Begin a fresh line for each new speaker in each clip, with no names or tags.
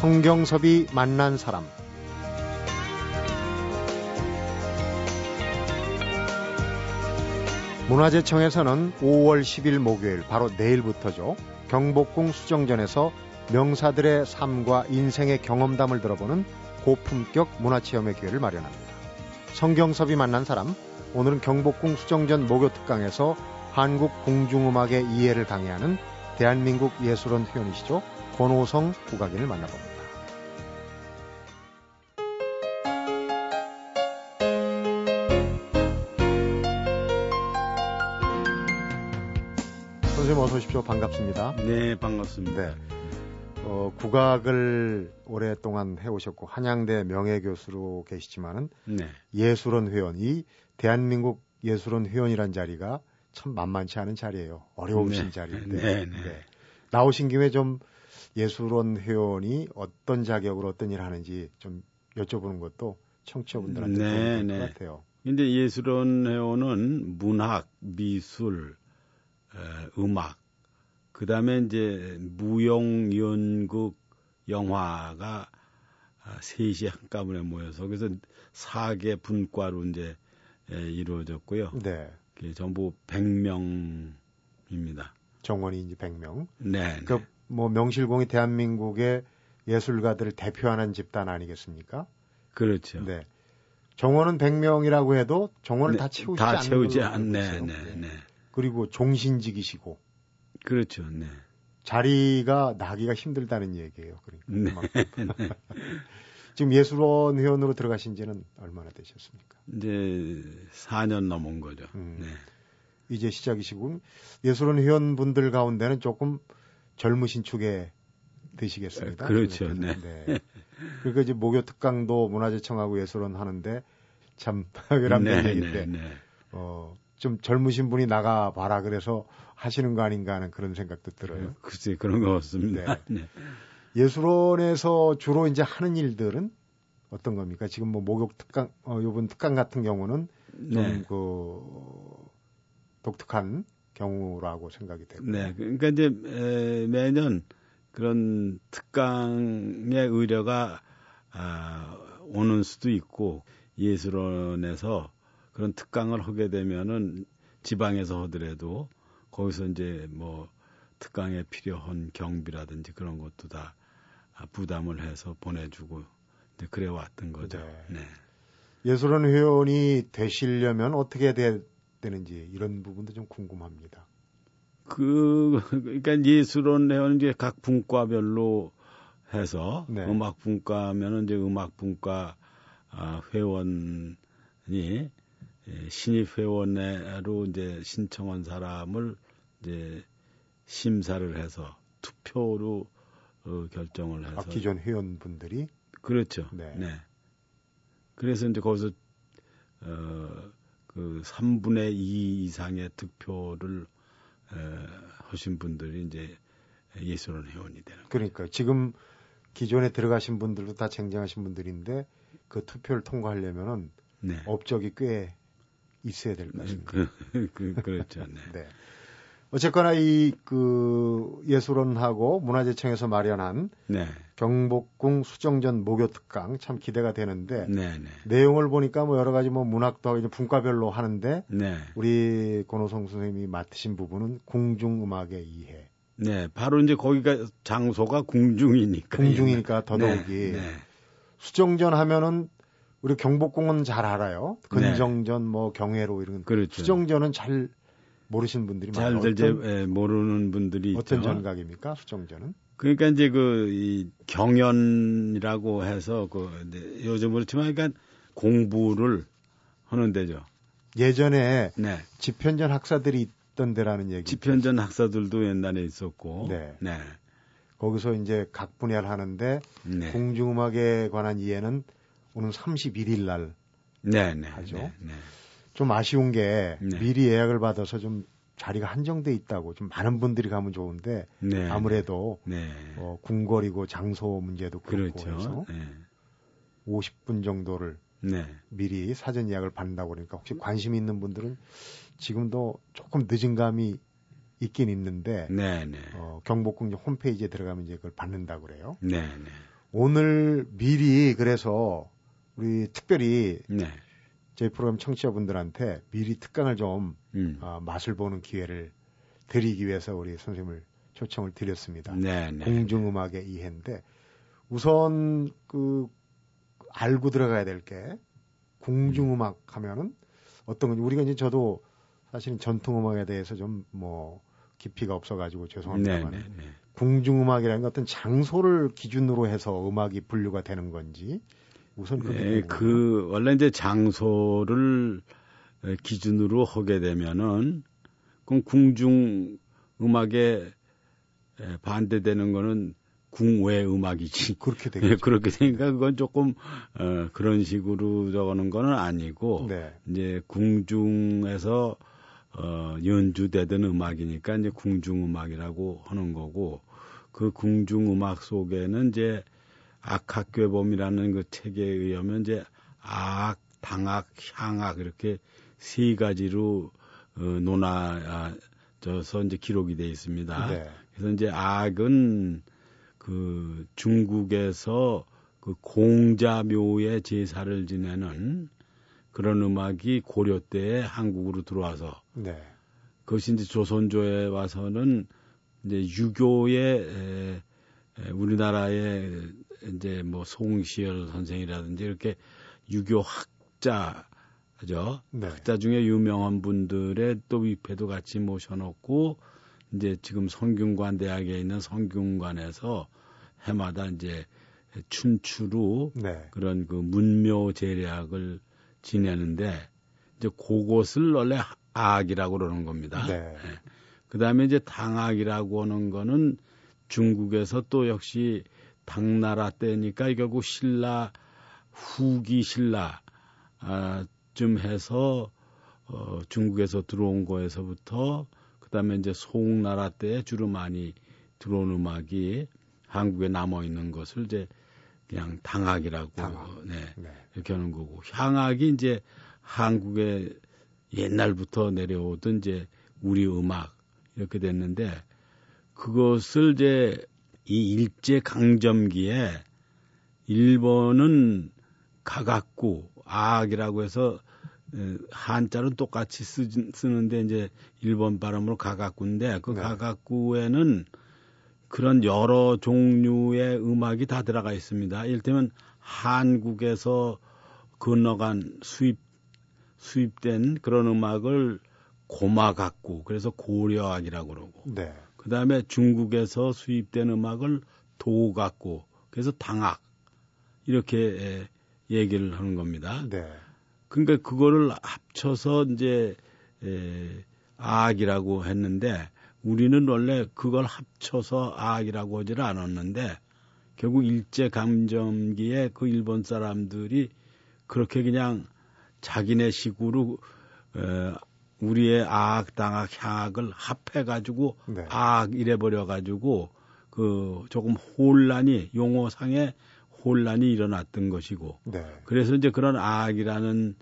성경섭이 만난 사람 문화재청에서는 5월 10일 목요일 바로 내일부터죠. 경복궁 수정전에서 명사들의 삶과 인생의 경험담을 들어보는 고품격 문화체험의 기회를 마련합니다. 성경섭이 만난 사람 오늘은 경복궁 수정전 목요 특강에서 한국 궁중음악의 이해를 강의하는 대한민국 예술원 회원이시죠. 권호성 국악인을 만나봅니다. 선생님 어서 오십시오. 반갑습니다.
네, 반갑습니다. 네.
어, 국악을 오랫동안 해오셨고 한양대 명예교수로 계시지만은 네. 예술원 회원, 이 대한민국 예술원 회원이란 자리가 참 만만치 않은 자리예요. 어려우신 네. 자리인데 네, 네. 네. 나오신 김에 좀 예술원 회원이 어떤 자격으로 어떤 일을 하는지 좀 여쭤보는 것도 청취자분들한테 네, 도움이 될 것 같아요.
근데 예술원 회원은 문학, 미술, 에, 음악, 그 다음에 이제 무용, 연극, 영화가 아, 셋이 한꺼번에 모여서 그래서 4개 분과로 이제 이루어졌고요. 네. 전부 100명입니다.
정원이 이제 100명.
네.
그뭐 명실공히 대한민국의 예술가들을 대표하는 집단 아니겠습니까?
그렇죠.
네. 정원은 100명이라고 해도 정원을
네,
다 채우지
다
않는
채우지 않네, 네, 네, 네.
그리고 종신직이시고.
그렇죠. 네.
자리가 나기가 힘들다는 얘기예요. 그러니까.
네. 네.
지금 예술원 회원으로 들어가신 지는 얼마나 되셨습니까?
이제 4년 넘은 거죠. 음, 네.
이제 시작이시고 예술원 회원분들 가운데는 조금 젊으신 축에 되시겠습니다.
그렇죠. 네. 네.
그러니까 이제 목요 특강도 문화재청하고 예술원 하는데 참 외람된 네, 얘기인데 네, 네. 어, 좀 젊으신 분이 나가 봐라 그래서 하시는 거 아닌가 하는 그런 생각도 들어요.
글쎄 그런 것 같습니다. 네. 네.
예술원에서 주로 이제 하는 일들은 어떤 겁니까? 지금 뭐 목욕 특강, 어, 요번 특강 같은 경우는 좀그 네. 독특한 경우라고 생각이 되고.
네. 그러니까 이제 에, 매년 그런 특강의 의뢰가 아, 오는 수도 있고 예술원에서 그런 특강을 하게 되면은 지방에서 하더라도 거기서 이제 뭐 특강에 필요한 경비라든지 그런 것도 다 부담을 해서 보내주고 그래 왔던 거죠. 네. 네.
예술원 회원이 되시려면 어떻게 돼야 되는지 이런 부분도 좀 궁금합니다.
그 그러니까 예술원 회원 이제 각 분과별로 해서 네. 음악 분과면은 이제 음악 분과 아, 회원이 예, 신입 회원으로 이제 신청한 사람을 이제 심사를 해서 투표로 어, 결정을 해서 아,
기존 회원분들이
그렇죠. 네. 네. 그래서 이제 거기서 어, 그 3분의 2 이상의 득표를 에, 하신 분들이 이제 예술원 회원이 되는
그러니까 지금 기존에 들어가신 분들도 다 쟁쟁하신 분들인데 그 투표를 통과하려면은 네. 업적이 꽤 있어야 될 것입니다. 그,
그, 그렇죠. 네. 네.
어쨌거나 이 그 예술원하고 문화재청에서 마련한 네. 경복궁 수정전 목요 특강 참 기대가 되는데 네, 네. 내용을 보니까 뭐 여러 가지 뭐 문학도 하고 분과별로 하는데 네. 우리 권호성 선생님이 맡으신 부분은 궁중 음악의 이해.
네, 바로 이제 거기가 장소가 궁중이니까.
궁중이니까 더더욱이 네, 네. 수정전 하면은 우리 경복궁은 잘 알아요. 근정전, 뭐 경회로 이런. 그렇죠. 수정전은 잘 모르시는 분들이 많아요.
잘들 이제 예, 모르는 분들이
어떤
있죠.
전각입니까? 수정전은?
그러니까 이제 그 이 경연이라고 해서 그 요즘 그렇지만 그러니까 공부를 하는 데죠.
예전에 네. 집현전 학사들이 있던 데라는 얘기.
집현전 학사들도 옛날에 있었고.
네. 네. 거기서 이제 각 분야를 하는데 네. 공중음악에 관한 이해는 오는 31일 날 네, 네, 하죠. 네, 네. 좀 아쉬운 게 네. 미리 예약을 받아서 좀 자리가 한정돼 있다고 좀 많은 분들이 가면 좋은데 네. 아무래도 네. 어, 궁궐이고 장소 문제도 그렇고 그렇죠. 해서 네. 50분 정도를 네. 미리 사전 예약을 받는다고 그러니까 혹시 관심 있는 분들은 지금도 조금 늦은 감이 있긴 있는데. 어, 경복궁 홈페이지에 들어가면 이제 그걸 받는다고 그래요. 오늘 미리 그래서 우리 특별히 네. 저희 프로그램 청취자분들한테 미리 특강을 좀 음. 어, 맛을 보는 기회를 드리기 위해서 우리 선생님을 초청을 드렸습니다. 네, 네. 공중음악의 이해인데 우선 그 알고 들어가야 될 게 공중음악 하면은 어떤 건지 우리가 이제 저도 사실은 전통음악에 대해서 좀 뭐 깊이가 없어가지고 죄송합니다만 네, 네, 네. 궁중음악이라는 어떤 장소를 기준으로 해서 음악이 분류가 되는 건지 우선
네, 그 원래 이제 장소를 기준으로 하게 되면은 그럼 궁중 음악에 반대되는 거는 궁외 음악이지.
그렇게 되겠죠.
그렇게 되니까 그건 조금 어, 그런 식으로 적어놓은 거는 아니고 네. 이제 궁중에서 어, 연주되던 음악이니까 이제 궁중 음악이라고 하는 거고 그 궁중 음악 속에는 이제 악학괴범이라는 그 책에 의하면 이제 악, 당악, 향악 이렇게 세 가지로 어, 논하져서 이제 기록이 돼 있습니다. 네. 그래서 이제 악은 그 중국에서 그 공자묘의 제사를 지내는 그런 음악이 고려 때에 한국으로 들어와서 네. 그것이 이제 조선조에 와서는 이제 유교의 에, 에, 우리나라의 이제 뭐 송시열 선생이라든지 이렇게 유교 학자죠. 네. 학자 중에 유명한 분들의 또 위패도 같이 모셔놓고 이제 지금 성균관 대학에 있는 성균관에서 해마다 이제 춘추로 네. 그런 그 문묘 제례학을 지내는데 이제 그것을 원래 악이라고 그러는 겁니다. 네. 네. 그다음에 이제 당악이라고 하는 거는 중국에서 또 역시 당나라 때니까 결국 신라 후기 신라 아, 좀 해서 어, 중국에서 들어온 거에서부터 그다음에 이제 송나라 때 주로 많이 들어온 음악이 한국에 남아 있는 것을 이제 그냥 당악이라고 당악. 네, 네. 이렇게 하는 거고 향악이 이제 한국에 옛날부터 내려오던 이제 우리 음악 이렇게 됐는데 그것을 이제 이 일제 강점기에 일본은 가각구 악이라고 해서 한자는 똑같이 쓰, 쓰는데 이제 일본 발음으로 가각구인데 그 네. 가각구에는 그런 여러 종류의 음악이 다 들어가 있습니다. 이를테면 한국에서 건너간 수입 수입된 그런 음악을 고마 갖고 그래서 고려악이라고 그러고 네. 그 다음에 중국에서 수입된 음악을 도 갖고 그래서 당악 이렇게 얘기를 하는 겁니다. 네. 그러니까 그거를 합쳐서 이제 에, 악이라고 했는데 우리는 원래 그걸 합쳐서 악이라고 하지를 않았는데 결국 일제 감점기에 그 일본 사람들이 그렇게 그냥 자기네 식으로 에, 우리의 악, 당악, 향악을 합해 가지고 네. 악 이래 버려 가지고 그 조금 혼란이 용어상에 혼란이 일어났던 것이고 네. 그래서 이제 그런 악이라는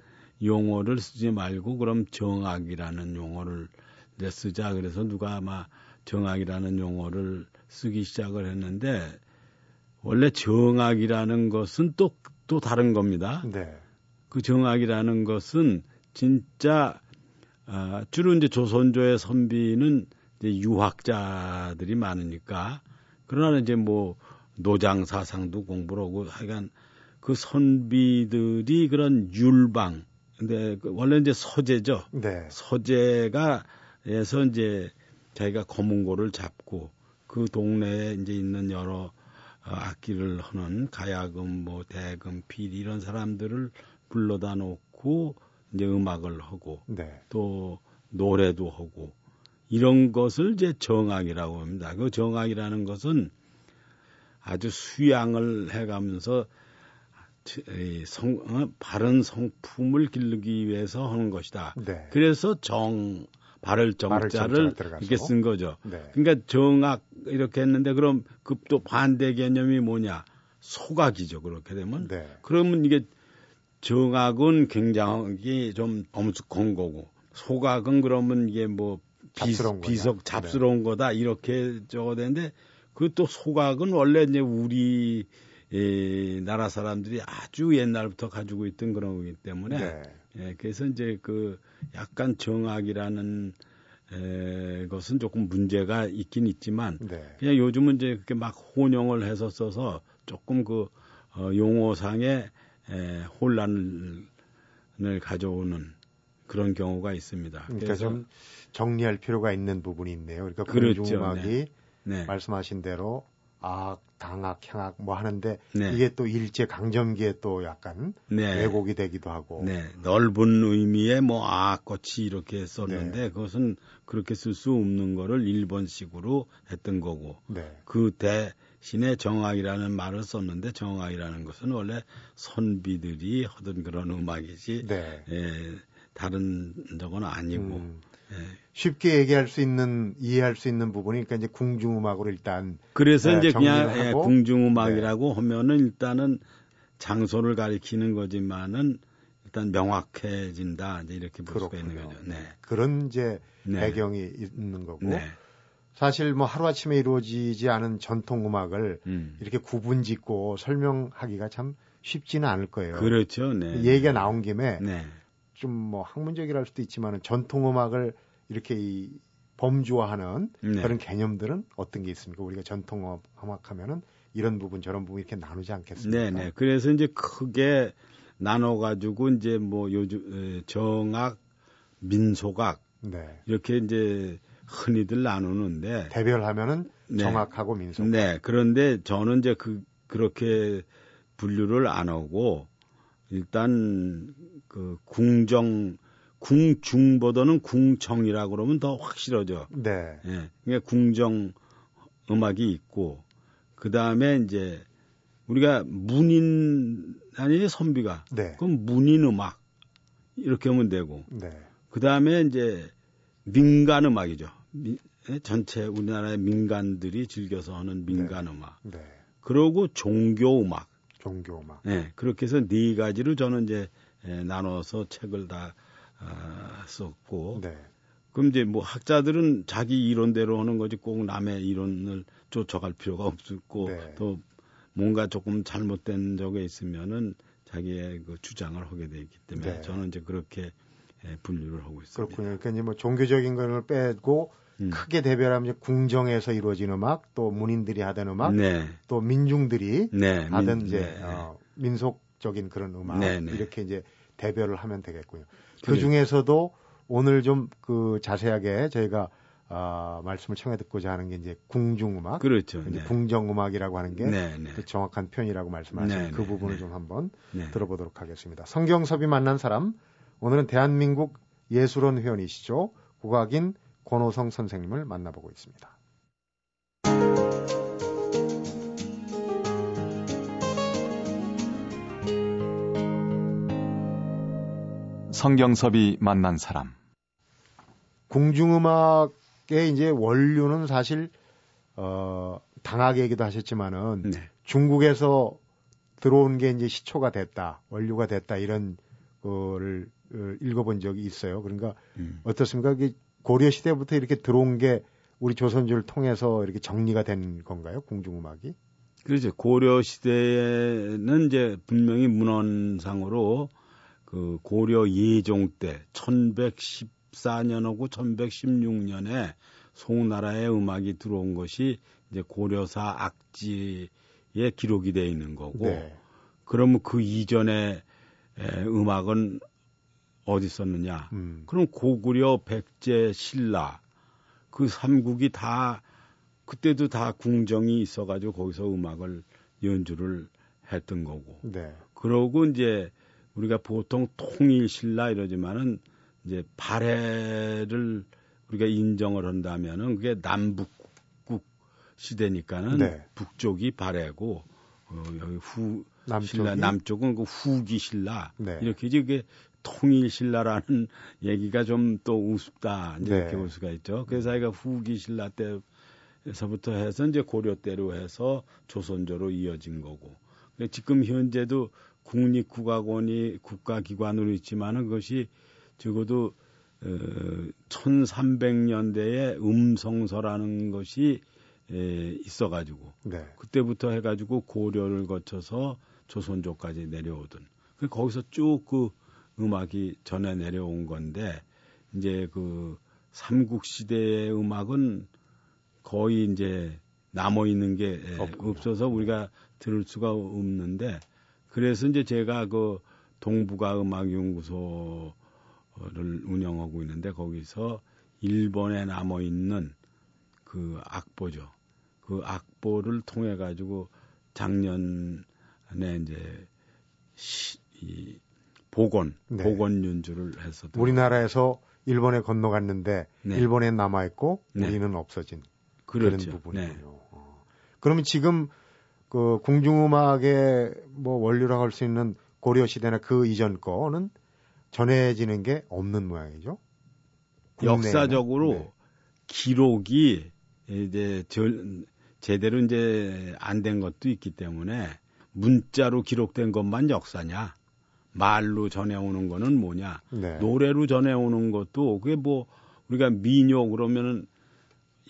용어를 쓰지 말고 그럼 정악이라는 용어를 이제 쓰자 그래서 누가 아마 정악이라는 용어를 쓰기 시작을 했는데 원래 정악이라는 것은 또또 다른 겁니다. 네. 그 정악이라는 것은 진짜 아, 주로 이제 조선조의 선비는 이제 유학자들이 많으니까 그러나 이제 뭐 노장 사상도 공부를 하고 하여간 그 선비들이 그런 율방 근데 그 원래 이제 서재죠. 네. 서재가 에서 이제 자기가 검은고를 잡고 그 동네에 이제 있는 여러 어, 악기를 하는 가야금, 뭐 대금, 필 이런 사람들을 불러다 놓고 이제 음악을 하고 네. 또 노래도 하고 이런 것을 이제 정악이라고 합니다. 그 정악이라는 것은 아주 수양을 해가면서 성, 어, 바른 성품을 기르기 위해서 하는 것이다. 네. 그래서 정, 발을 정자를 이렇게 쓴 거죠. 네. 그러니까 정악 이렇게 했는데 그럼 그또 반대 개념이 뭐냐? 소각이죠. 그렇게 되면. 네. 그러면 이게 정악은 굉장히 좀 엄숙한 거고 소각은 그러면 이게 뭐
잡스러운
비석 잡스러운 네. 거다 이렇게 적어야 되는데 그 또 소각은 원래 이제 우리 이 나라 사람들이 아주 옛날부터 가지고 있던 그런 거기 때문에 네. 예, 그래서 이제 그 약간 정악이라는 에, 것은 조금 문제가 있긴 있지만 네. 그냥 요즘은 이제 그렇게 막 혼용을 해서 써서 조금 그 어, 용어상의 에, 혼란을 가져오는 그런 경우가 있습니다.
그러니까 좀 정리할 필요가 있는 부분이 있네요. 그러니까 그렇죠. 공중음악이 네. 네. 말씀하신 대로 악, 당악, 향악 뭐 하는데 네. 이게 또 일제 강점기에 또 약간 네. 왜곡이 되기도 하고
네. 넓은 의미의 뭐 악꽃이 이렇게 썼는데 네. 그것은 그렇게 쓸 수 없는 거를 일본식으로 했던 거고 네. 그대 신에 정악이라는 말을 썼는데 정악이라는 것은 원래 선비들이 하던 그런 음악이지 네. 예, 다른 적은 아니고 음.
예. 쉽게 얘기할 수 있는 이해할 수 있는 부분이 그러니까 이제 궁중음악으로 일단
그래서 네, 이제 그냥 예, 궁중음악이라고 네. 하면은 일단은 장소를 가리키는 거지만은 일단 명확해진다 이제 이렇게 볼 그렇군요. 수가 있는 거죠. 네.
그런 이제 네. 배경이 있는 거고 네. 사실 뭐 하루아침에 이루어지지 않은 전통 음악을 음. 이렇게 구분 짓고 설명하기가 참 쉽지는 않을 거예요.
그렇죠. 네.
얘기가 나온 김에 네. 좀뭐 학문적이랄 수도 있지만은 전통 음악을 이렇게 이 범주화하는 네. 그런 개념들은 어떤 게 있습니까? 우리가 전통 음악 하면은 이런 부분 저런 부분 이렇게 나누지 않겠습니까?
네, 네. 그래서 이제 크게 나눠 가지고 이제 뭐 요즘 정악, 민속악 네. 이렇게 이제 흔히들 나누는데
대별하면은 네. 정악하고 민속.
네. 그런데 저는 이제 그 그렇게 분류를 안 하고 일단 그 궁정 궁중보다는 궁정이라고 그러면 더 확실하죠. 네. 예. 그러니까 궁정 음악이 있고 그 다음에 이제 우리가 문인 아니 선비가 네. 그럼 문인 음악 이렇게 하면 되고 네. 그 다음에 이제 민간 음악이죠. 미, 예, 전체 우리나라의 민간들이 즐겨서 하는 민간 네. 음악. 네. 그러고 종교 음악.
종교 음악.
네, 그렇게 해서 네 가지로 저는 이제 에, 나눠서 책을 다 아, 썼고. 네. 그럼 이제 뭐 학자들은 자기 이론대로 하는 거지 꼭 남의 이론을 쫓아갈 필요가 없었고 네. 또 뭔가 조금 잘못된 적에 있으면은 자기의 그 주장을 하게 돼 있기 때문에 네. 저는 이제 그렇게 예, 분류를 하고 있습니다.
그렇군요. 그러니까 이제 뭐 종교적인 거를 빼고 음. 크게 대별하면 이제 궁정에서 이루어진 음악, 또 문인들이 하던 음악, 네. 또 민중들이 네. 하던 민, 이제 네. 어, 민속적인 그런 음악 네, 네. 이렇게 이제 대별을 하면 되겠고요. 그 중에서도 오늘 좀 그 자세하게 저희가 어, 말씀을 청해 듣고자 하는 게 이제 궁중음악,
그렇죠.
이제 네. 궁정음악이라고 하는 게. 그 정확한 표현이라고 말씀하신 네, 그 네, 부분을 네. 좀 한번 들어보도록 하겠습니다. 성경섭이 만난 사람 오늘은 대한민국 예술원 회원이시죠 국악인 권호성 선생님을 만나보고 있습니다.
성경섭이 만난 사람.
궁중음악의 이제 원류는 사실 어 당하게 얘기도 하셨지만은 네. 중국에서 들어온 게 이제 시초가 됐다, 원류가 됐다 이런 거를 어, 읽어본 적이 있어요. 그러니까 음. 어떻습니까? 고려 시대부터 이렇게 들어온 게 우리 조선주를 통해서 이렇게 정리가 된 건가요? 궁중음악이?
그렇죠. 고려 시대에는 이제 분명히 문헌상으로 그 고려 예종 때 1114년하고 1116년에 송나라의 음악이 들어온 것이 이제 고려사 악지에 기록이 돼 있는 거고 네. 그러면 그 이전에 음악은 어디 썼느냐? 음. 그럼 고구려 백제 신라 그 삼국이 다 그때도 다 궁정이 있어가지고 거기서 음악을 연주를 했던 거고. 네. 그러고 이제 우리가 보통 통일 신라 이러지만은 이제 발해를 우리가 인정을 한다면은 그게 남북국 시대니까는 네. 북쪽이 발해고 어, 여기 후 남쪽이? 신라 남쪽은 그 후기 신라 네. 이렇게 이제 그게 통일 신라라는 얘기가 좀 또 우습다 이제 네. 이렇게 볼 수가 있죠. 그래서 아이가 후기 신라 때에서부터 해서 이제 고려 때로 해서 조선조로 이어진 거고. 지금 현재도 국립국악원이 국가기관으로 있지만은 그것이 적어도 어, 1300년대에 음성서라는 것이 에, 있어가지고 네. 그때부터 해가지고 고려를 거쳐서 조선조까지 내려오던 그 거기서 쭉그 음악이 전해 내려온 건데 이제 그 삼국 시대의 음악은 거의 이제 남아 있는 게 없군요. 없어서 우리가 들을 수가 없는데 그래서 이제 제가 그 동북아 음악 연구소를 운영하고 있는데 거기서 일본에 남아 있는 그 악보죠. 그 악보를 통해 가지고 작년에 이제 시, 이 복원 네. 복원 연주를 했었
우리나라에서 일본에 건너갔는데 네. 일본에 남아 있고 네. 우리는 없어진 그렇죠. 그런 부분이군요. 네. 어. 그러면 지금 그 궁중음악의 뭐 원료라고 할 수 있는 고려 시대나 그 이전 거는 전해지는 게 없는 모양이죠.
역사적으로 네. 기록이 이제 절, 제대로 이제 안 된 것도 있기 때문에 문자로 기록된 것만 역사냐 말로 전해오는 거는 뭐냐? 네. 노래로 전해오는 것도 그게 뭐 우리가 민요 그러면은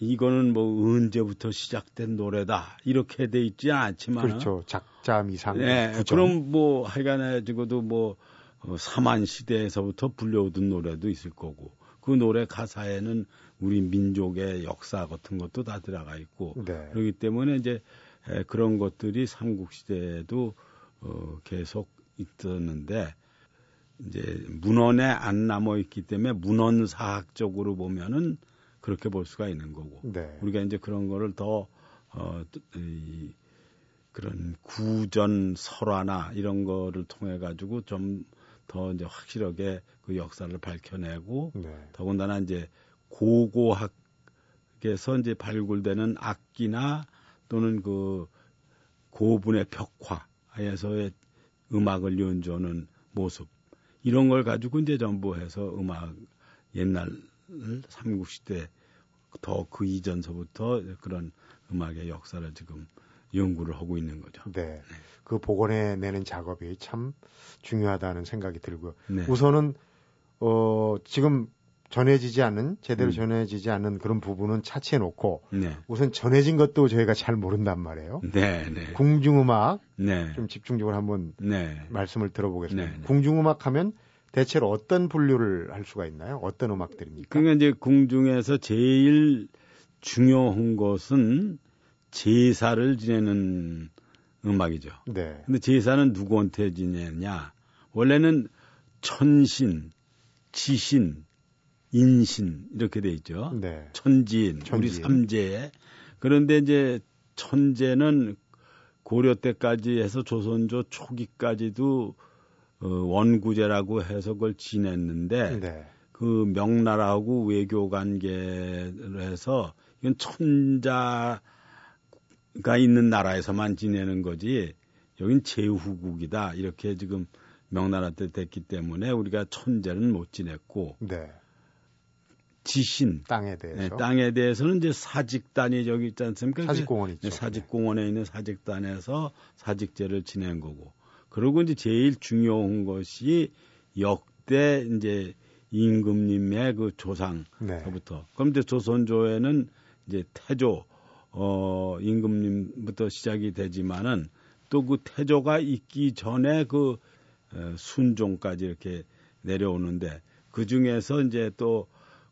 이거는 뭐 언제부터 시작된 노래다. 이렇게 돼 있지 않지만
그렇죠. 작자 미상
네. 구전. 그럼 뭐 하여간에 적어도 뭐 어, 사만 시대에서부터 불려오던 노래도 있을 거고. 그 노래 가사에는 우리 민족의 역사 같은 것도 다 들어가 있고. 네. 그렇기 때문에 이제 에, 그런 것들이 삼국 시대에도 어, 계속 있었는데 이제 문헌에 안 남아 있기 때문에 문헌 사학적으로 보면은 그렇게 볼 수가 있는 거고 네. 우리가 이제 그런 거를 더 어, 이, 그런 구전 설화나 이런 거를 통해 가지고 좀 더 이제 확실하게 그 역사를 밝혀내고 네. 더군다나 이제 고고학에서 이제 발굴되는 악기나 또는 그 고분의 벽화에서의 음악을 연주하는 모습 이런 걸 가지고 이제 전부 해서 음악 옛날 삼국시대 더 그 이전서부터 그런 음악의 역사를 지금 연구를 하고 있는 거죠.
네. 네. 그 복원해 내는 작업이 참 중요하다는 생각이 들고요. 네. 우선은 어 지금 전해지지 않는 제대로 음. 전해지지 않는 그런 부분은 차치해 놓고 네. 우선 전해진 것도 저희가 잘 모른단 말이에요. 네, 네. 궁중음악 네. 좀 집중적으로 한번 네. 말씀을 들어보겠습니다. 네, 네. 궁중음악 하면 대체로 어떤 분류를 할 수가 있나요? 어떤 음악들입니까?
그러니까 이제 궁중에서 제일 중요한 것은 제사를 지내는 음악이죠. 네. 근데 제사는 누구한테 지내냐? 원래는 천신, 지신, 인신 이렇게 돼 있죠. 네. 천지인, 천지인, 우리 삼재. 그런데 이제 천재는 고려 때까지 해서 조선조 초기까지도 어, 원구제라고 해서 그걸 지냈는데 네. 그 명나라하고 외교 관계를 해서 이건 천자가 있는 나라에서만 지내는 거지 여긴 제후국이다 이렇게 지금 명나라 때 됐기 때문에 우리가 천재는 못 지냈고 네. 지신
땅에 대해서 네,
땅에 대해서는 이제 사직단이 저기 있지 않습니까?
사직공원 있죠. 네,
사직공원에 있는 사직단에서 사직제를 지낸 거고. 그리고 이제 제일 중요한 것이 역대 이제 임금님의 그 조상부터. 네. 그럼 이제 조선조에는 이제 태조 어 임금님부터 시작이 되지만은 또 그 태조가 있기 전에 그 어, 순종까지 이렇게 내려오는데 그 중에서 이제 또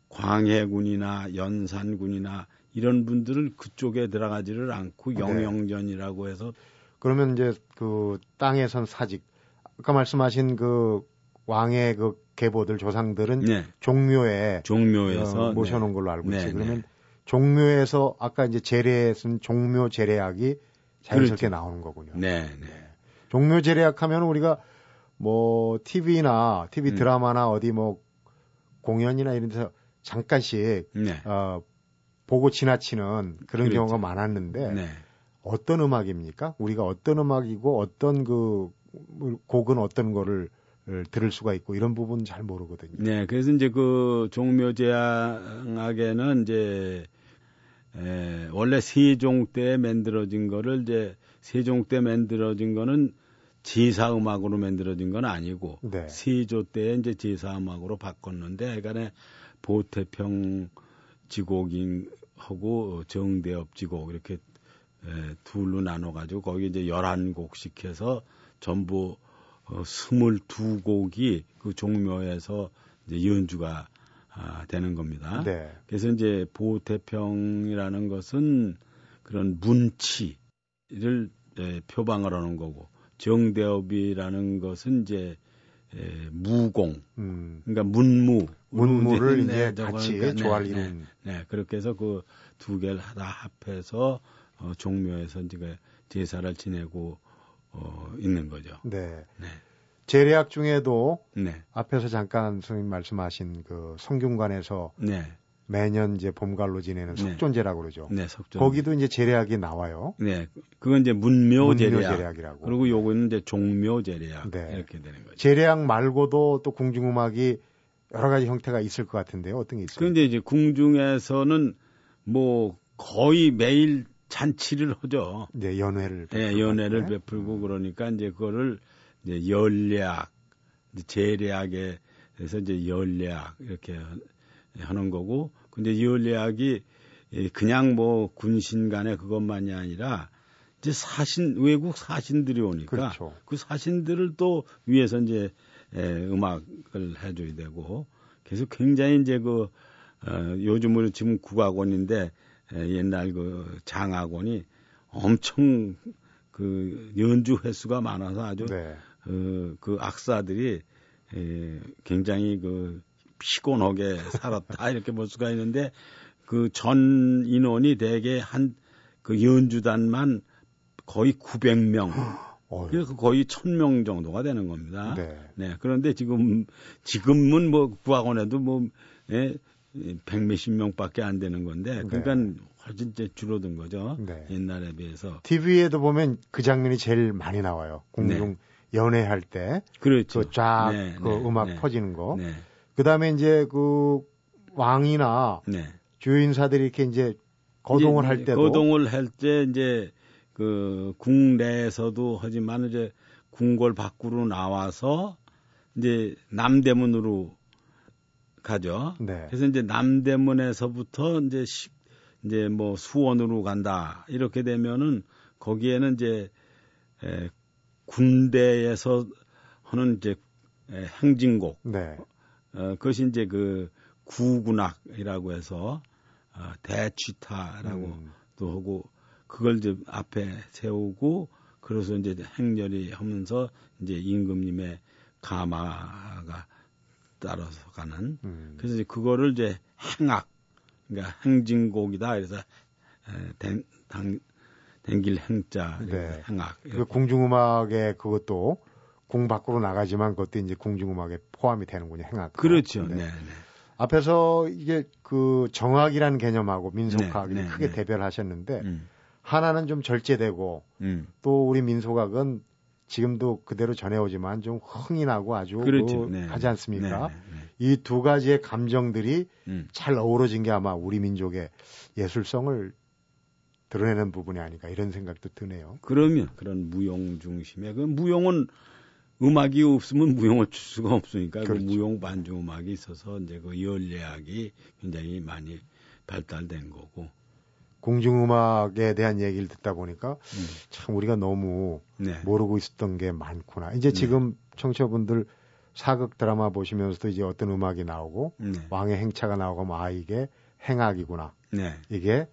광해군이나 연산군이나 이런 분들을 그쪽에 들어가지를 않고 네. 영영전이라고 해서
그러면 이제 그 땅에선 사직 아까 말씀하신 그 왕의 그 계보들 조상들은 네. 종묘에
종묘에서
어, 모셔놓은 네. 걸로 알고 있어요. 네, 그러면 네. 종묘에서 아까 이제 제례 쓴 종묘 제례학이 자연스럽게 그렇죠. 나오는 거군요. 네, 네. 종묘 제례학 하면 우리가 뭐 TV나 TV 음. 드라마나 어디 뭐 공연이나 이런 데서 잠깐씩 네. 어, 보고 지나치는 그런 그렇죠. 경우가 많았는데 네. 어떤 음악입니까? 우리가 어떤 음악이고 어떤 그 곡은 어떤 거를 들을 수가 있고 이런 부분 잘 모르거든요.
네, 그래서 이제 그 종묘제약에는 이제 에, 원래 세종 때 만들어진 거를 이제 세종 때 만들어진 거는 제사 음악으로 만들어진 건 아니고 네. 세조 때 이제 제사 음악으로 바꿨는데 그러니까 보태평 지곡인 하고 정대업지곡 이렇게 에, 둘로 나눠가지고 거기 이제 열한 곡씩 해서 전부 어, 22곡이 그 종묘에서 이제 연주가 아, 되는 겁니다. 네. 그래서 이제 보태평이라는 것은 그런 문치를 에, 표방을 하는 거고 정대업이라는 것은 이제 에, 무공, 음. 그러니까 문무,
문무를 이제, 같이 그러니까, 조화를 네.
네, 네, 그렇게 해서 그 두 개를 하다 합해서 어, 종묘에서 이제 제사를 지내고 어, 있는 거죠.
네. 네. 재래학 중에도 네. 앞에서 잠깐 선생님 말씀하신 그 성균관에서 네. 매년 이제 봄갈로 지내는 네. 석존제라고 그러죠. 네, 석존. 거기도 이제 재래학이 나와요.
네. 그건 이제 문묘 재래학. 이라고 그리고 요거는 이제 종묘 재래학 네. 이렇게 되는 거죠.
재래학 말고도 또 궁중음악이 여러 가지 형태가 있을 것 같은데요. 어떤 게 있어요?
그런데 이제 궁중에서는 뭐 거의 매일 잔치를 하죠.
네, 연회를.
네, 연회를 베풀고 그러니까 이제 그거를 이제 연례학, 재례학에 그래서 이제 연례학 이렇게 하는 거고, 근데 연례학이 그냥 뭐 군신 간에 그것만이 아니라 이제 사신 외국 사신들이 오니까 그렇죠. 그 사신들을 또 위해서 이제 에, 음악을 해줘야 되고 그래서 굉장히 이제 그 어, 요즘으로 지금 국악원인데 에, 옛날 그 장악원이 엄청 그 연주 횟수가 많아서 아주 네. 어, 그 악사들이 에, 굉장히 그 피곤하게 살았다 이렇게 볼 수가 있는데 그 전 인원이 대개 한 그 연주단만 거의 900명. 그래서 거의 1000명 정도가 되는 겁니다. 네. 네. 그런데 지금 지금은 뭐 구학원에도 뭐 예, 100몇십 명 밖에 안 되는 건데 그러니까 네. 훨씬 이제 줄어든 거죠. 네. 옛날에 비해서.
TV에도 보면 그 장면이 제일 많이 나와요. 공중 네. 연애할 때. 그렇죠. 그 쫙, 네, 그 네, 음악 네. 퍼지는 거. 네. 그 다음에 이제 그 왕이나 네. 주인사들이 이렇게 이제 거동을 이제, 할 때도.
거동을 할 때 이제 그 국내에서도 하지만 이제 궁궐 밖으로 나와서 이제 남대문으로 가죠. 네. 그래서 이제 남대문에서부터 이제 시, 이제 뭐 수원으로 간다 이렇게 되면은 거기에는 이제 에, 군대에서 하는 이제 행진곡. 네. 어, 그것이 이제 그 구군악이라고 해서 어, 대취타라고 음. 또 하고 그걸 이제 앞에 세우고 그래서 이제 행렬이 하면서 이제 임금님의 가마가 따라서 가는 음. 그래서 이제 그거를 이제 행악 그러니까 행진곡이다 그래서 에, 댕, 당, 댕길 행자 네. 행악.
그 공중음악에 그것도 공 밖으로 나가지만 그것도 이제 공중음악에 포함이 되는군요. 행악.
그렇죠. 네. 네. 네.
앞에서 이게 그 정악이라는 개념하고 민속학이 네, 네, 크게 네. 대별하셨는데 음. 하나는 좀 절제되고 음. 또 우리 민속학은 지금도 그대로 전해오지만 좀 흥이 나고 아주 그렇죠. 그 하지 않습니까? 이 두 가지의 감정들이 음. 잘 어우러진 게 아마 우리 민족의 예술성을 드러내는 부분이 아닐까 이런 생각도 드네요.
그러면 그런 무용 중심의 그 무용은 음악이 없으면 무용을 출 수가 없으니까 그 그렇죠. 그 무용 반주 음악이 있어서 이제 그 연례학이 굉장히 많이 발달된 거고
공중음악에 대한 얘기를 듣다 보니까 음. 참 우리가 너무 네. 모르고 있었던 게 많구나. 이제 네. 지금 네. 청취자분들 사극 드라마 보시면서도 이제 어떤 음악이 나오고 네. 왕의 행차가 나오고 뭐아 이게 행악이구나. 네. 이게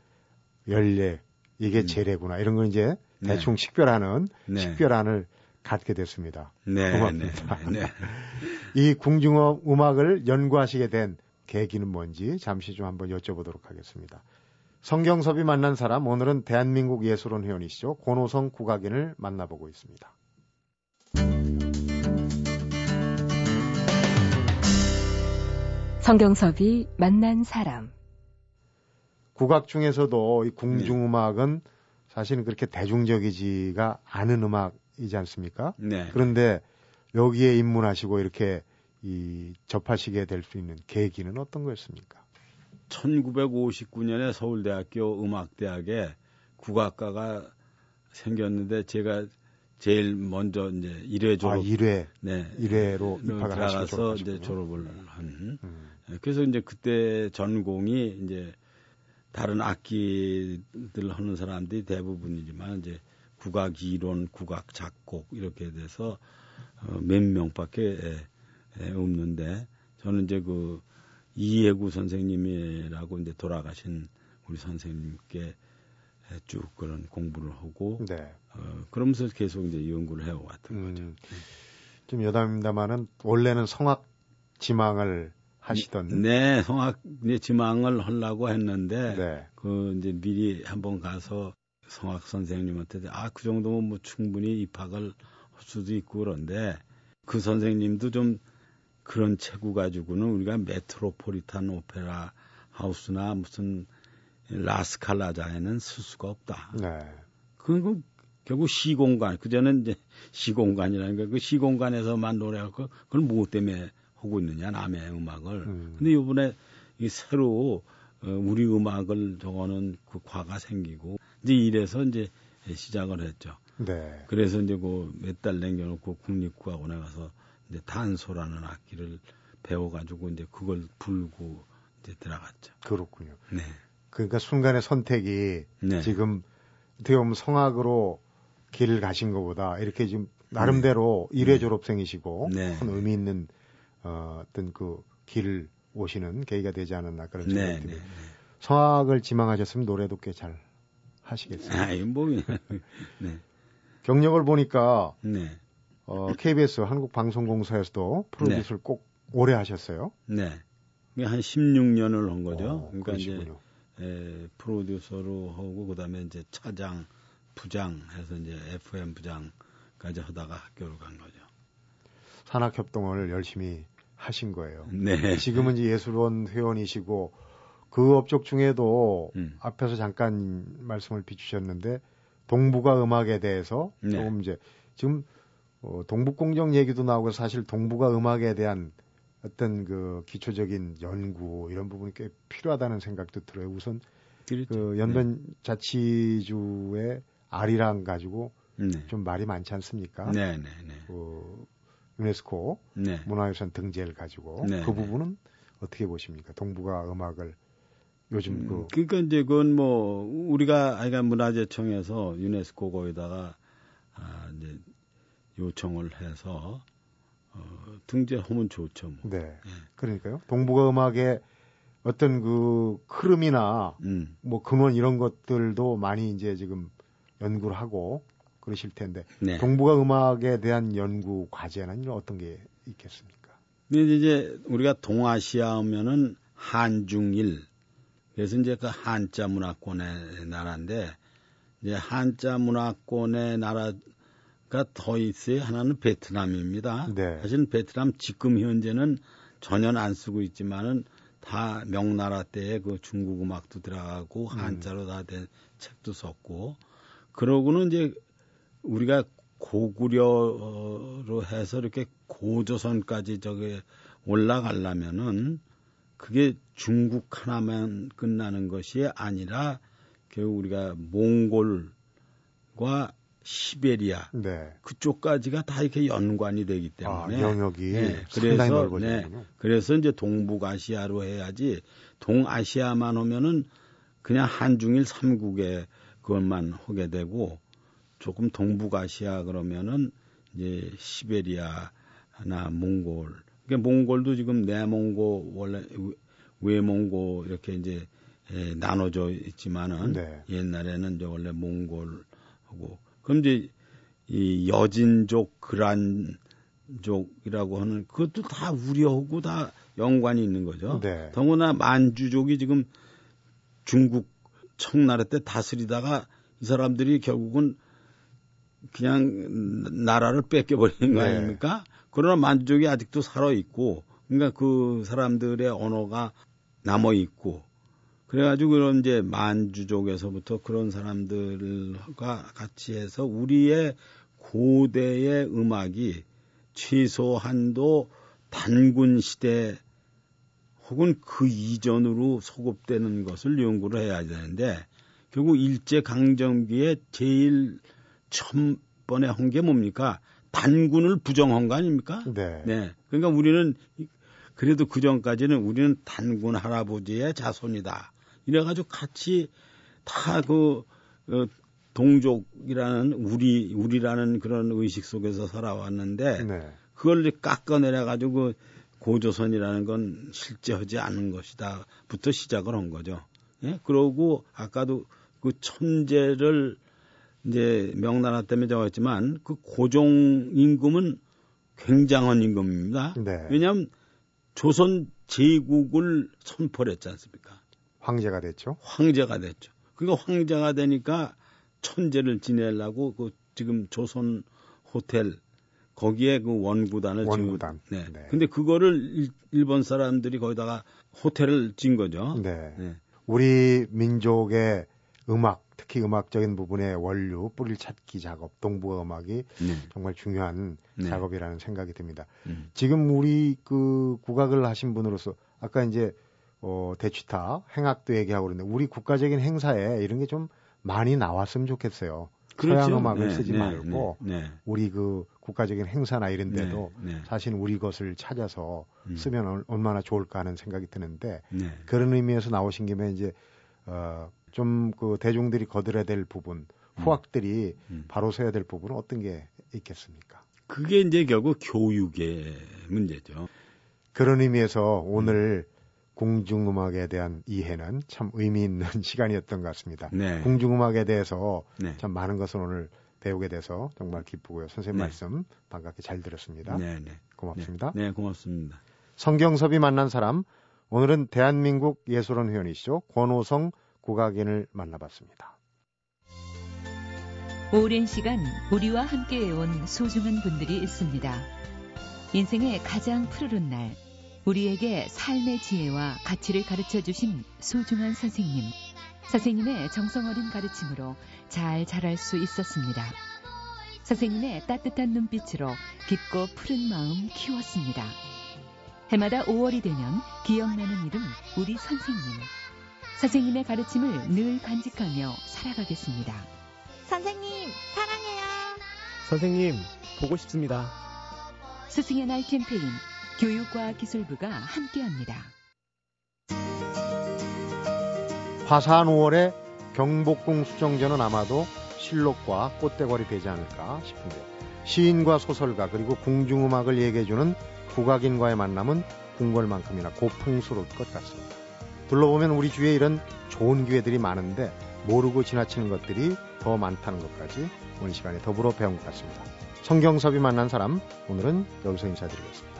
연례 이게 음. 재래구나 이런 걸 이제 네. 대충 식별하는 네. 식별안을 갖게 됐습니다. 네, 고맙습니다. 이 궁중어 음악을 연구하시게 된 계기는 뭔지 잠시 좀 한번 여쭤보도록 하겠습니다. 성경섭이 만난 사람 오늘은 대한민국 예술원 회원이시죠 권호성 국악인을 만나보고 있습니다.
성경섭이 만난 사람
국악 중에서도 이 궁중음악은 네. 사실은 그렇게 대중적이지가 않은 음악이지 않습니까? 네. 그런데 여기에 입문하시고 이렇게 이 접하시게 될 수 있는 계기는 어떤 거였습니까?
1959년에 서울대학교 음악대학에 국악과가 생겼는데 제가 제일 먼저 이제 1회 졸업. 아,
1회. 네. 1회로 입학을
하셔서 이제 졸업을 한. 음. 그래서 이제 그때 전공이 이제 다른 악기들 하는 사람들이 대부분이지만 이제 국악 이론, 국악 작곡 이렇게 돼서 어, 몇 명밖에 없는데 저는 이제 그 이해구 선생님이라고 이제 돌아가신 우리 선생님께 쭉 그런 공부를 하고 네. 어, 그러면서 계속 이제 연구를 해왔던 음, 거죠.
좀 여담입니다만은 원래는 성악 지망을 하시던
네 성악 이제 지망을 하려고 했는데 네. 그 이제 미리 한번 가서 성악 선생님한테 아 그 정도면 뭐 충분히 입학을 할 수도 있고 그런데 그 선생님도 좀 그런 체구 가지고는 우리가 메트로폴리탄 오페라 하우스나 무슨 라스칼라자에는 쓸 수가 없다. 네. 그건 결국 시공간, 그전엔 이제 시공간이라는 게그 시공간에서만 노래하고 그걸 뭐 때문에 하고 있느냐, 남의 음악을. 음. 근데 요번에 이 새로 어, 우리 음악을 적어는 그 과가 생기고 이제 이래서 이제 시작을 했죠. 네. 그래서 이제 그 몇 달 남겨놓고 국립국악원에 가서 이제 단소라는 악기를 배워가지고 이제 그걸 불고 이제 들어갔죠.
그렇군요. 네. 그러니까 순간의 선택이 네. 지금 어떻게 보면 성악으로 길을 가신 것보다 이렇게 지금 나름대로 네. 1회 졸업생이시고 네. 큰 의미 있는 어, 어떤 그 길을 오시는 계기가 되지 않았나 그런 네, 생각이 듭니다. 네, 네. 성악을 지망하셨으면 노래도 꽤 잘 하시겠어요.
아, 뭐,
네. 경력을 보니까 네. 어, KBS 한국방송공사에서도 프로듀스를 네. 꼭 오래 하셨어요.
네. 한 16년을 한 거죠. 어, 그러니까 그러시군요. 이제 에, 프로듀서로 하고 그다음에 이제 차장, 부장 해서 이제 FM 부장까지 하다가 학교를 간 거죠.
산학협동을 열심히 하신 거예요. 네. 지금은 이제 예술원 회원이시고 그 업적 중에도 음. 앞에서 잠깐 말씀을 비추셨는데 동북아 음악에 대해서 네. 조금 이제 지금 어, 동북공정 얘기도 나오고 사실 동북아 음악에 대한 어떤 그 기초적인 연구 이런 부분이 꽤 필요하다는 생각도 들어요. 우선 그렇죠. 그 연변 네. 자치주의 아리랑 가지고 네. 좀 말이 많지 않습니까? 네, 네, 네. 그 유네스코 네. 문화유산 등재를 가지고 네, 그 네. 부분은 어떻게 보십니까? 동북아 음악을 요즘 음, 그
그러니까 이제 그건 뭐 우리가 아이가 문화재청에서 유네스코 거기다가 아 이제 요청을 해서 어, 등재하면 좋죠. 뭐.
네. 예. 그러니까요. 동북아 음악의 어떤 그 흐름이나 음. 뭐 근원 이런 것들도 많이 이제 지금 연구를 하고 그러실 텐데 네. 동북아 음악에 대한 연구 과제는 어떤 게 있겠습니까?
근데 이제 우리가 동아시아 하면은 한중일 그래서 이제 그 한자 문화권의 나라인데 이제 한자 문화권의 나라가 더 있어요. 하나는 베트남입니다. 네. 사실 베트남 지금 현재는 전혀 안 쓰고 있지만은 다 명나라 때에 그 중국 음악도 들어가고 음. 한자로 다 된 책도 썼고 그러고는 이제 우리가 고구려로 해서 이렇게 고조선까지 저게 올라가려면은 그게 중국 하나만 끝나는 것이 아니라 결국 우리가 몽골과 시베리아 네. 그쪽까지가 다 이렇게 연관이 되기 때문에
아, 영역이 네, 그래서 네,
그래서 이제 동북아시아로 해야지 동아시아만 오면은 그냥 한중일 삼국에 그것만 하게 되고 조금 동북아시아 그러면은 이제 시베리아나 몽골. 그러니까 몽골도 지금 내몽고 원래 외몽고 이렇게 이제 에, 나눠져 있지만은 네. 옛날에는 이제 원래 몽골하고 그럼 이제 이 여진족 그란족이라고 하는 그것도 다 우려하고 다 연관이 있는 거죠. 네. 더구나 만주족이 지금 중국 청나라 때 다스리다가 이 사람들이 결국은 그냥 나라를 뺏겨버리는 거 네. 아닙니까? 그러나 만주족이 아직도 살아있고, 그러니까 그 사람들의 언어가 남아있고, 그래가지고 그런 이제 만주족에서부터 그런 사람들과 같이 해서 우리의 고대의 음악이 최소한도 단군 시대 혹은 그 이전으로 소급되는 것을 연구를 해야 되는데 결국 일제 강점기에 제일 첫 번에 한 게 뭡니까? 단군을 부정한 거 아닙니까? 네. 네. 그러니까 우리는 그래도 그 전까지는 우리는 단군 할아버지의 자손이다. 이래가지고 같이 다그 어, 동족이라는 우리 우리라는 그런 의식 속에서 살아왔는데 네. 그걸 깎아내려 가지고 그 고조선이라는 건 실제하지 않은 것이다부터 시작을 한 거죠. 예? 그러고 아까도 그 천재를 이제 명나라 때문에 적었지만 그 고종 임금은 굉장한 임금입니다. 네. 왜냐하면 조선 제국을 선포를 했지 않습니까?
황제가 됐죠.
황제가 됐죠. 그러니까 황제가 되니까 천재를 지내려고 그 지금 조선 호텔 거기에 그 원구단을
원구단.
지금, 네. 네. 근데 그거를 일, 본 사람들이 거기다가 호텔을 진 거죠.
네. 네. 우리 민족의 음악, 특히 음악적인 부분의 원류, 뿌리를 찾기 작업, 동북아 음악이 네. 정말 중요한 네. 작업이라는 생각이 듭니다. 음. 지금 우리 그 국악을 하신 분으로서 아까 이제 어, 대취타, 행악도 얘기하고 그러는데 우리 국가적인 행사에 이런 게 좀 많이 나왔으면 좋겠어요. 그렇죠. 서양 음악을 네, 쓰지 네, 말고 네, 네, 우리 그 국가적인 행사나 이런 네, 데도 네. 사실 우리 것을 찾아서 음. 쓰면 얼마나 좋을까 하는 생각이 드는데 그런 의미에서 나오신 김에 이제 어, 좀 그 대중들이 거들어야 될 부분, 음. 후학들이 음. 바로 서야 될 부분은 어떤 게 있겠습니까?
그게 이제 결국 교육의 문제죠.
그런 의미에서 오늘 공중음악에 대한 이해는 참 의미 있는 시간이었던 것 같습니다. 네. 공중음악에 대해서 네. 참 많은 것을 오늘 배우게 돼서 정말 기쁘고요. 선생님 네. 말씀 반갑게 잘 들었습니다. 네, 네. 고맙습니다.
네, 네, 고맙습니다.
성경섭이 만난 사람 오늘은 대한민국 예술원 회원이시죠. 권호성 국악인을 만나봤습니다.
오랜 시간 우리와 함께 해온 소중한 분들이 있습니다. 인생의 가장 푸르른 날 우리에게 삶의 지혜와 가치를 가르쳐 주신 소중한 선생님. 선생님의 정성 어린 가르침으로 잘 자랄 수 있었습니다. 선생님의 따뜻한 눈빛으로 깊고 푸른 마음 키웠습니다. 해마다 5월이 되면 기억나는 이름 우리 선생님. 선생님의 가르침을 늘 간직하며 살아가겠습니다.
선생님, 사랑해요.
선생님, 보고 싶습니다.
스승의 날 캠페인 교육과기술부가 함께합니다.
화사한 5월에 경복궁 수정전은 아마도 실록과 꽃대걸이 되지 않을까 싶은데 시인과 소설가 그리고 궁중음악을 얘기해주는 국악인과의 만남은 궁궐만큼이나 고풍스러울 것 같습니다. 둘러보면 우리 주위에 이런 좋은 기회들이 많은데 모르고 지나치는 것들이 더 많다는 것까지 오늘 시간에 더불어 배운 것 같습니다. 성경섭이 만난 사람 오늘은 여기서 인사드리겠습니다.